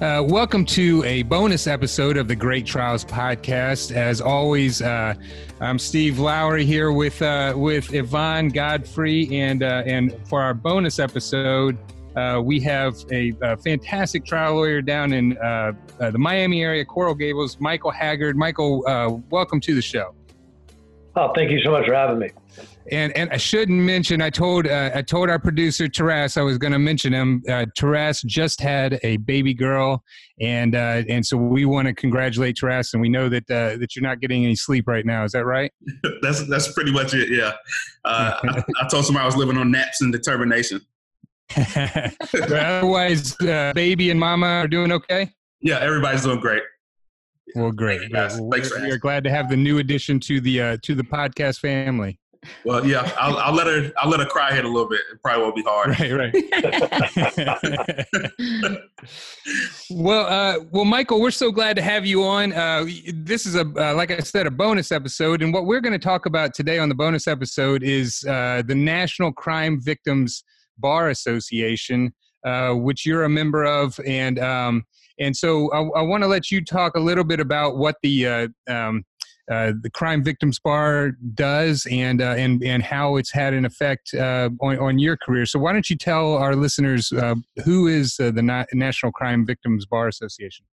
Uh, welcome to a bonus episode of the Great Trials podcast. As always, uh, I'm Steve Lowry here with uh, with Yvonne Godfrey, and uh, and for our bonus episode, uh, we have a, a, fantastic trial lawyer down in uh, the Miami area, Coral Gables, Michael Haggard. Michael, welcome to the show. Oh, thank you so much for having me. And and I shouldn't mention. I told uh, I told our producer Taras I was going to mention him. Uh, Taras just had a baby girl, and uh, and so we want to congratulate Taras. And we know that uh, that you're not getting any sleep right now. Is that right? that's that's pretty much it. Yeah. Uh, I, I, told somebody I was living on naps and determination. otherwise, uh, baby and mama are doing okay. Yeah, everybody's doing great. Well, great. Yes, thanks we are glad to have the new addition to the uh, to the podcast family. Well, yeah, I'll, I'll, let her. I'll let her cry hit a little bit. It probably won't be hard. Right, right. well, uh, well, Michael, we're so glad to have you on. Uh, this is a, uh, like I said, a bonus episode, and what we're going to talk about today on the bonus episode is uh, the National Crime Victims Bar Association, uh, which you're a member of, and um, and so I, I want to let you talk a little bit about what the uh, um, uh, the Crime Victims Bar does and uh, and and how it's had an effect uh, on, on your career. So why don't you tell our listeners uh, who is uh, the Na- National Crime Victims Bar Association?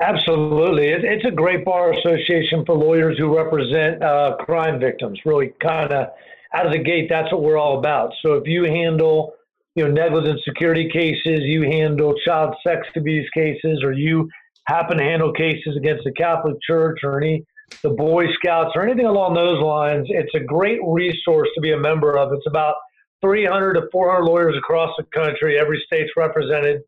Absolutely, it's a great bar association for lawyers who represent crime victims. Really, kind of out of the gate, that's what we're all about. So if you handle you know negligent security cases, you handle child sex abuse cases, or you happen to handle cases against the Catholic Church or any the Boy Scouts or anything along those lines, it's a great resource to be a member of. It's about 300 to 400 lawyers across the country. Every state's represented.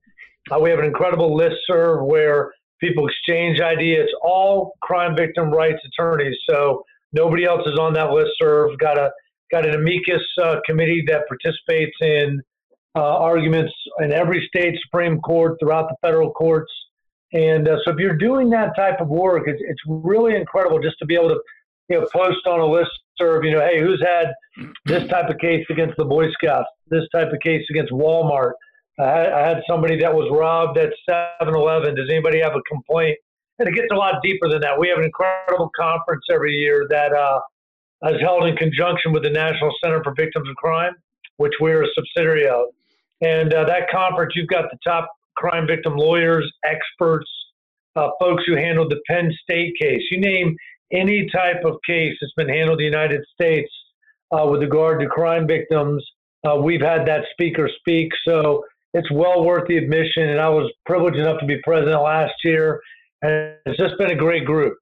Uh, we have an incredible list serve where people exchange ideas. It's all crime victim rights attorneys, so nobody else is on that list serve. Got a got an amicus uh, committee that participates in uh, arguments in every state Supreme Court, throughout the federal courts. And uh, so if you're doing that type of work, it's, it's really incredible just to be able to, you know, post on a list serve, you know, hey, who's had this type of case against the Boy Scouts, this type of case against Walmart. I had, I had somebody that was robbed at 7-Eleven. Does anybody have a complaint? And it gets a lot deeper than that. We have an incredible conference every year that uh, is held in conjunction with the National Center for Victims of Crime, which we're a subsidiary of. And uh, that conference, you've got the top crime victim lawyers, experts, uh, folks who handled the Penn State case. You name any type of case that's been handled in the United States uh, with regard to crime victims, uh, we've had that speaker speak. So it's well worth the admission. And I was privileged enough to be president last year. And it's just been a great group.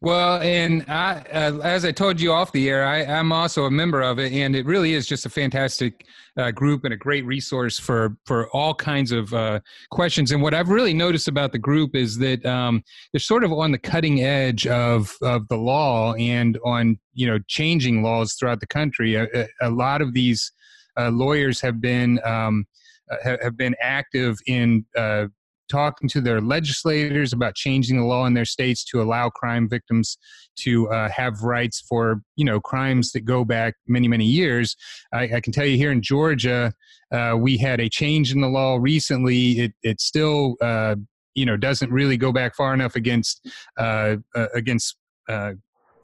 Well, and I, uh, as I told you off the air, I, am also a member of it, and it really is just a fantastic uh, group and a great resource for for all kinds of uh, questions. And what I've really noticed about the group is that um, they're sort of on the cutting edge of of the law and on you know changing laws throughout the country. A, a lot of these uh, lawyers have been um, uh, have been active in uh, talking to their legislators about changing the law in their states to allow crime victims to uh, have rights for you know crimes that go back many many years. I, I can tell you here in Georgia, uh, we had a change in the law recently. It it still uh, you know doesn't really go back far enough against uh, uh, against uh,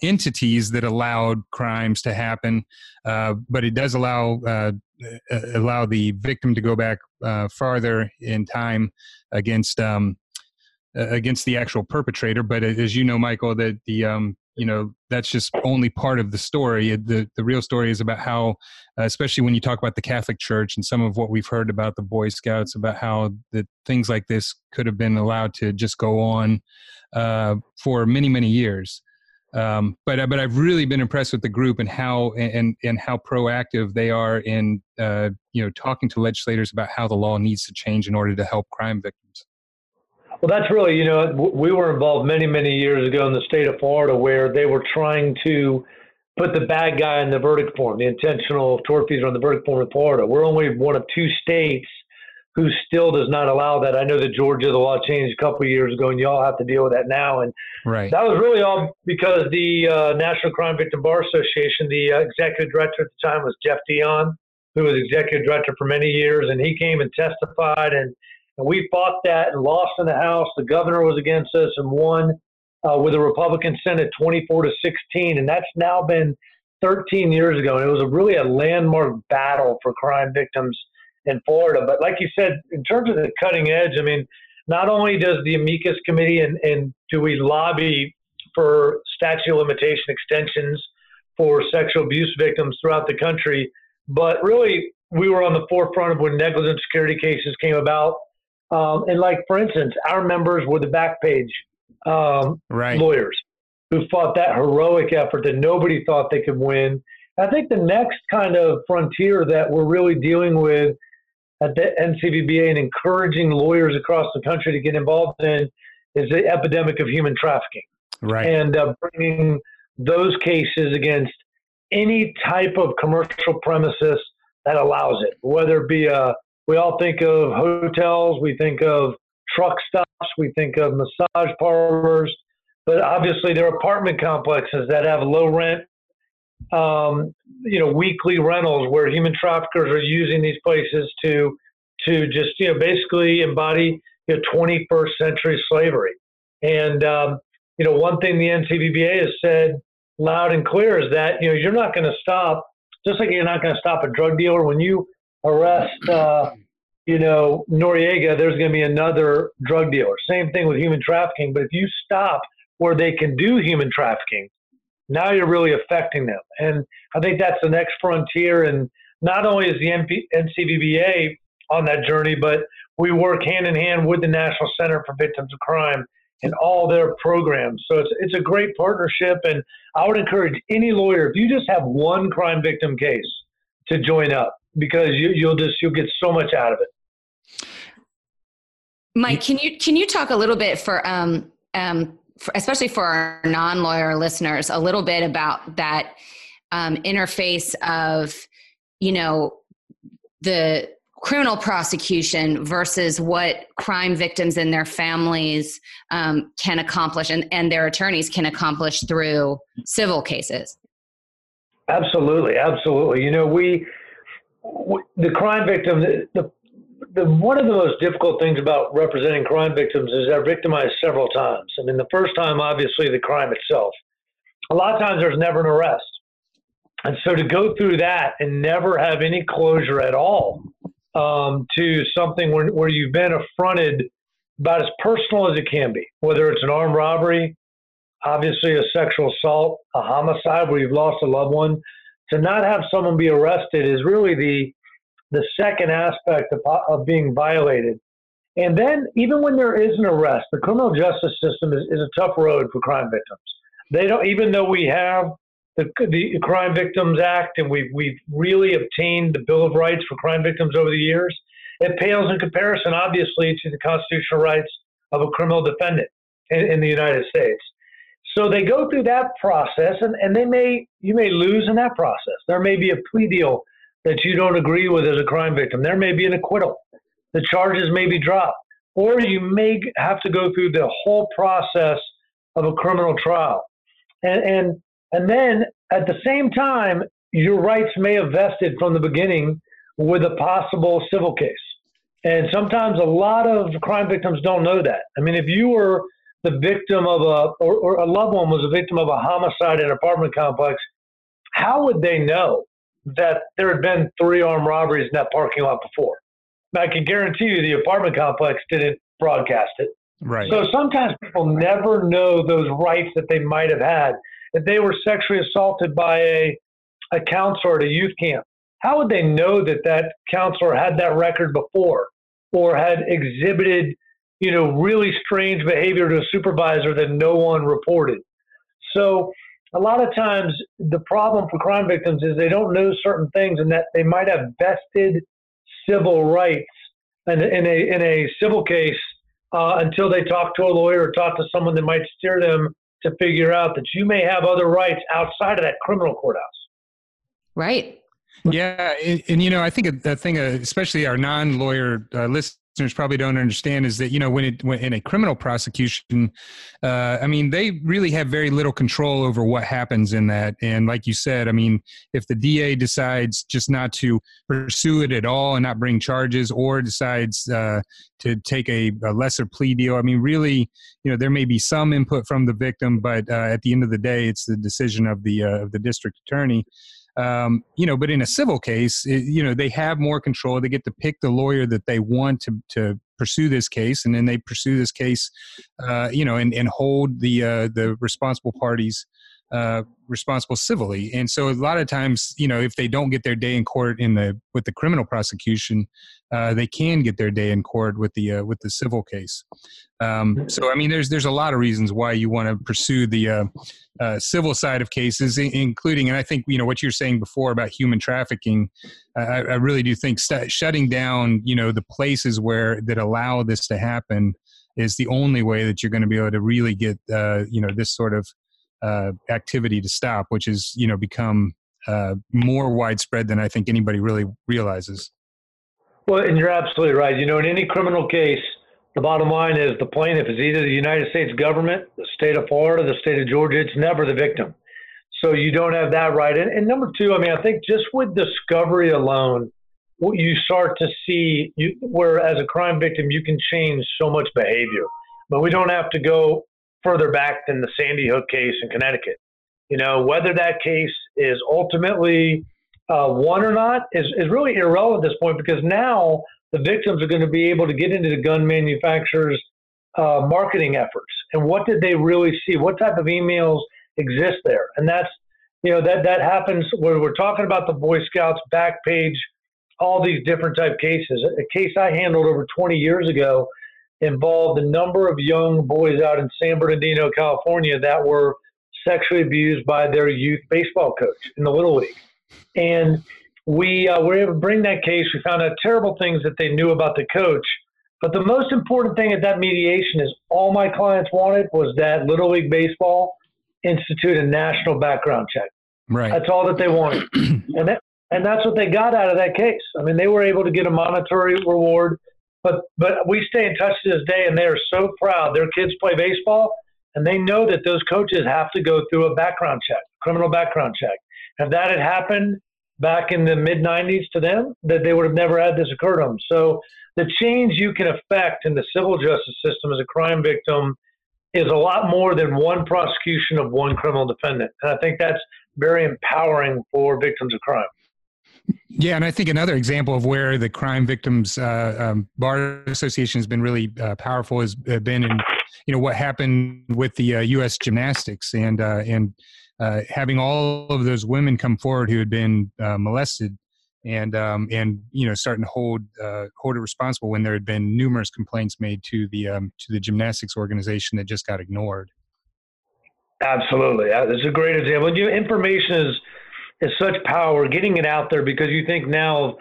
entities that allowed crimes to happen, uh, but it does allow uh, allow the victim to go back uh, farther in time against um, against the actual perpetrator. But as you know, Michael, that the um, you know that's just only part of the story. The the real story is about how, especially when you talk about the Catholic Church and some of what we've heard about the Boy Scouts, about how the things like this could have been allowed to just go on uh, for many many years. Um, but uh, but I've really been impressed with the group and how and and how proactive they are in uh, you know talking to legislators about how the law needs to change in order to help crime victims. Well, that's really you know we were involved many many years ago in the state of Florida where they were trying to put the bad guy in the verdict form, the intentional tortfeasor on the verdict form in Florida. We're only one of two states who still does not allow that. I know that Georgia, the law changed a couple of years ago, and y'all have to deal with that now. And right. that was really all because the uh, National Crime Victim Bar Association, the uh, executive director at the time was Jeff Dion, who was executive director for many years, and he came and testified and And we fought that and lost in the House. The governor was against us and won uh, with a Republican Senate 24 to 16. And that's now been 13 years ago. And it was a, really a landmark battle for crime victims in Florida. But like you said, in terms of the cutting edge, I mean, not only does the amicus committee and, and do we lobby for statute of limitation extensions for sexual abuse victims throughout the country, but really we were on the forefront of when negligent security cases came about. Um, and like, for instance, our members were the Backpage um, right. lawyers who fought that heroic effort that nobody thought they could win. I think the next kind of frontier that we're really dealing with at the NCVBA and encouraging lawyers across the country to get involved in is the epidemic of human trafficking. Right. And uh, bringing those cases against any type of commercial premises that allows it, whether it be a, uh, we all think of hotels, we think of truck stops, we think of massage parlors, but obviously there are apartment complexes that have low rent, um, you know, weekly rentals where human traffickers are using these places to to just you know basically embody you know 21st century slavery. And um, you know, one thing the NCVBA has said loud and clear is that you know you're not going to stop, just like you're not going to stop a drug dealer when you arrest. Uh, you know, Noriega, there's going to be another drug dealer. Same thing with human trafficking. But if you stop where they can do human trafficking, now you're really affecting them. And I think that's the next frontier. And not only is the MP, NCVBA on that journey, but we work hand in hand with the National Center for Victims of Crime and all their programs. So it's, it's a great partnership. And I would encourage any lawyer, if you just have one crime victim case, to join up because you, you'll just you'll get so much out of it. Mike, can you can you talk a little bit for um, um, especially for our non-lawyer listeners, a little bit about that um, interface of, you know, the criminal prosecution versus what crime victims and their families um, can accomplish and, and their attorneys can accomplish through civil cases. Absolutely, absolutely. You know, we, the crime victim, the the one of the most difficult things about representing crime victims is they're victimized several times. I mean, the first time, obviously, the crime itself. A lot of times, there's never an arrest, and so to go through that and never have any closure at all um, to something where, where you've been affronted about as personal as it can be, whether it's an armed robbery, obviously a sexual assault, a homicide where you've lost a loved one, to not have someone be arrested is really the the second aspect of, of being violated. And then, even when there is an arrest, the criminal justice system is, is a tough road for crime victims. They don't, even though we have the, the Crime Victims Act and we've, we've really obtained the Bill of Rights for crime victims over the years, it pales in comparison, obviously, to the constitutional rights of a criminal defendant in, in the United States. So they go through that process, and, and they may you may lose in that process. There may be a plea deal that you don't agree with as a crime victim. There may be an acquittal. The charges may be dropped. Or you may have to go through the whole process of a criminal trial. And, and, and then at the same time, your rights may have vested from the beginning with a possible civil case. And sometimes a lot of crime victims don't know that. I mean, if you were the victim of a, or, or a loved one was a victim of a homicide in an apartment complex, how would they know that there had been three armed robberies in that parking lot before. I can guarantee you the apartment complex didn't broadcast it. Right. So sometimes people never know those rights that they might have had. If they were sexually assaulted by a, a counselor at a youth camp, how would they know that that counselor had that record before or had exhibited, you know, really strange behavior to a supervisor that no one reported? So a lot of times the problem for crime victims is they don't know certain things and that they might have vested civil rights in, in a in a civil case uh, until they talk to a lawyer or talk to someone that might steer them to figure out that you may have other rights outside of that criminal courthouse. Right. Yeah, and, and you know, I think that thing, uh, especially our non-lawyer uh, listeners probably don't understand is that you know when it when in a criminal prosecution uh, i mean they really have very little control over what happens in that. And like you said i mean if the da decides just not to pursue it at all and not bring charges or decides uh, to take a, a, lesser plea deal i mean really you know there may be some input from the victim but uh, at the end of the day it's the decision of the uh, of the district attorney um, you know, but in a civil case, it, you know, they have more control. They get to pick the lawyer that they want to to pursue this case, and then they pursue this case, uh, you know, and, and hold the uh, the responsible parties uh, responsible civilly. And so a lot of times, you know, if they don't get their day in court in the with the criminal prosecution, uh, they can get their day in court with the uh, with the civil case. Um, so I mean, there's there's a lot of reasons why you want to pursue the uh, uh, civil side of cases, including, and I think you know what you're saying before about human trafficking. I, I really do think st- shutting down, you know, the places where that allow this to happen is the only way that you're going to be able to really get, uh, you know, this sort of uh, activity to stop, which has you know become uh, more widespread than I think anybody really realizes. Well, and you're absolutely right. You know, in any criminal case, the bottom line is the plaintiff is either the United States government, the state of Florida, the state of Georgia. It's never the victim. So you don't have that right. And, and number two, I mean, I think just with discovery alone, you start to see you, where as a crime victim you can change so much behavior. But we don't have to go further back than the Sandy Hook case in Connecticut. You know, whether that case is ultimately uh, won or not is, is really irrelevant at this point because now the victims are going to be able to get into the gun manufacturers' uh, marketing efforts and what did they really see? What type of emails exist there? And that's you know that that happens where we're talking about the Boy Scouts Backpage, all these different type cases. A case I handled over 20 years ago involved a number of young boys out in San Bernardino, California, that were sexually abused by their youth baseball coach in the Little League. And we uh, were able to bring that case. We found out terrible things that they knew about the coach. But the most important thing at that mediation is all my clients wanted was that Little League Baseball institute a national background check. Right. That's all that they wanted. and that, and that's what they got out of that case. I mean, they were able to get a monetary reward but but we stay in touch to this day, and they are so proud. Their kids play baseball, and they know that those coaches have to go through a background check, criminal background check. If that had happened back in the mid '90s to them, that they would have never had this occur to them. So the change you can affect in the civil justice system as a crime victim is a lot more than one prosecution of one criminal defendant, and I think that's very empowering for victims of crime. Yeah, and I think another example of where the Crime Victims uh, um, Bar Association has been really uh, powerful has uh, been in, you know, what happened with the U.S. Uh, gymnastics and uh, and uh, having all of those women come forward who had been molested and um, and you know starting to hold hold it responsible when there had been numerous complaints made to the um, to the gymnastics organization that just got ignored. Absolutely, that's a great example. You, information is is such power getting it out there because you think now of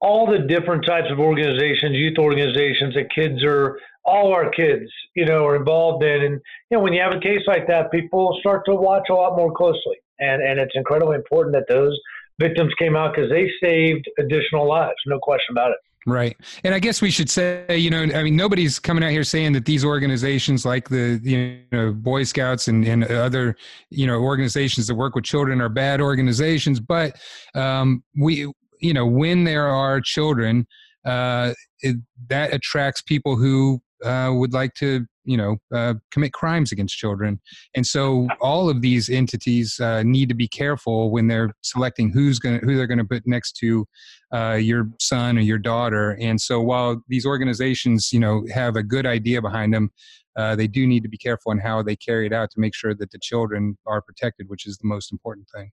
all the different types of organizations, youth organizations that kids are, all our kids, you know, are involved in. And, you know, when you have a case like that, people start to watch a lot more closely. And, and it's incredibly important that those victims came out because they saved additional lives, no question about it. Right. And I guess we should say, you know, I mean, nobody's coming out here saying that these organizations like the, you know, Boy Scouts and, and other, you know, organizations that work with children are bad organizations. But um, we, you know, when there are children, uh, it, that attracts people who uh, would like to you know uh, commit crimes against children and so all of these entities uh, need to be careful when they're selecting who's going who they're going to put next to uh, your son or your daughter and so while these organizations you know have a good idea behind them uh, they do need to be careful in how they carry it out to make sure that the children are protected which is the most important thing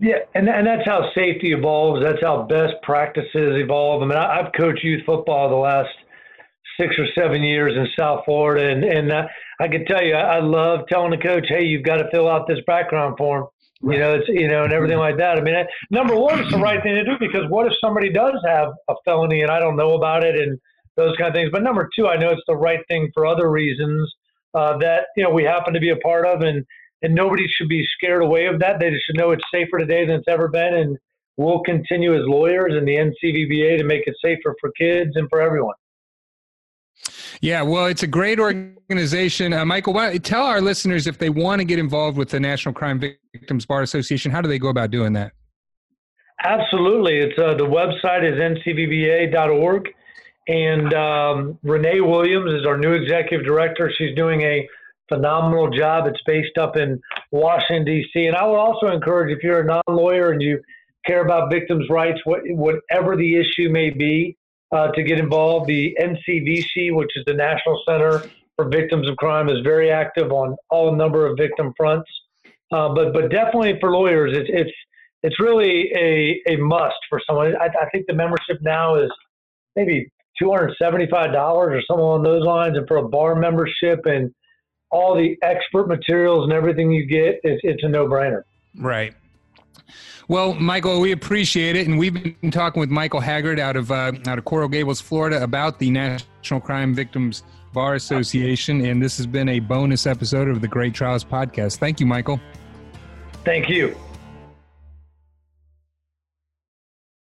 yeah, and, and that's how safety evolves. That's how best practices evolve. I mean, I, I've coached youth football the last six or seven years in South Florida, and and uh, I can tell you, I, I love telling the coach, "Hey, you've got to fill out this background form." You know, it's you know, and everything like that. I mean, I, number one, it's the right thing to do because what if somebody does have a felony and I don't know about it and those kind of things. But number two, I know it's the right thing for other reasons uh, that you know we happen to be a part of, and and nobody should be scared away of that. They should know it's safer today than it's ever been, and we'll continue as lawyers and the NCVBA to make it safer for kids and for everyone. Yeah, well, it's a great organization. Uh, Michael, why, tell our listeners if they want to get involved with the National Crime Victims Bar Association, how do they go about doing that? Absolutely. It's uh, the website is ncvba.org, and um, Renee Williams is our new executive director. She's doing a phenomenal job. It's based up in Washington D.C. And I would also encourage if you're a non-lawyer and you care about victims' rights, whatever the issue may be, uh, to get involved. The NCVC, which is the National Center for Victims of Crime, is very active on all number of victim fronts. Uh, but but definitely for lawyers, it's it's it's really a, a must for someone. I, I think the membership now is maybe two hundred seventy five dollars or something along those lines, and for a bar membership and all the expert materials and everything you get, it's, it's a no brainer. Right. Well, Michael, we appreciate it, and we've been talking with Michael Haggard out of uh, out of Coral Gables, Florida, about the National Crime Victims Bar Association, and this has been a bonus episode of the Great Trials podcast. Thank you, Michael. Thank you.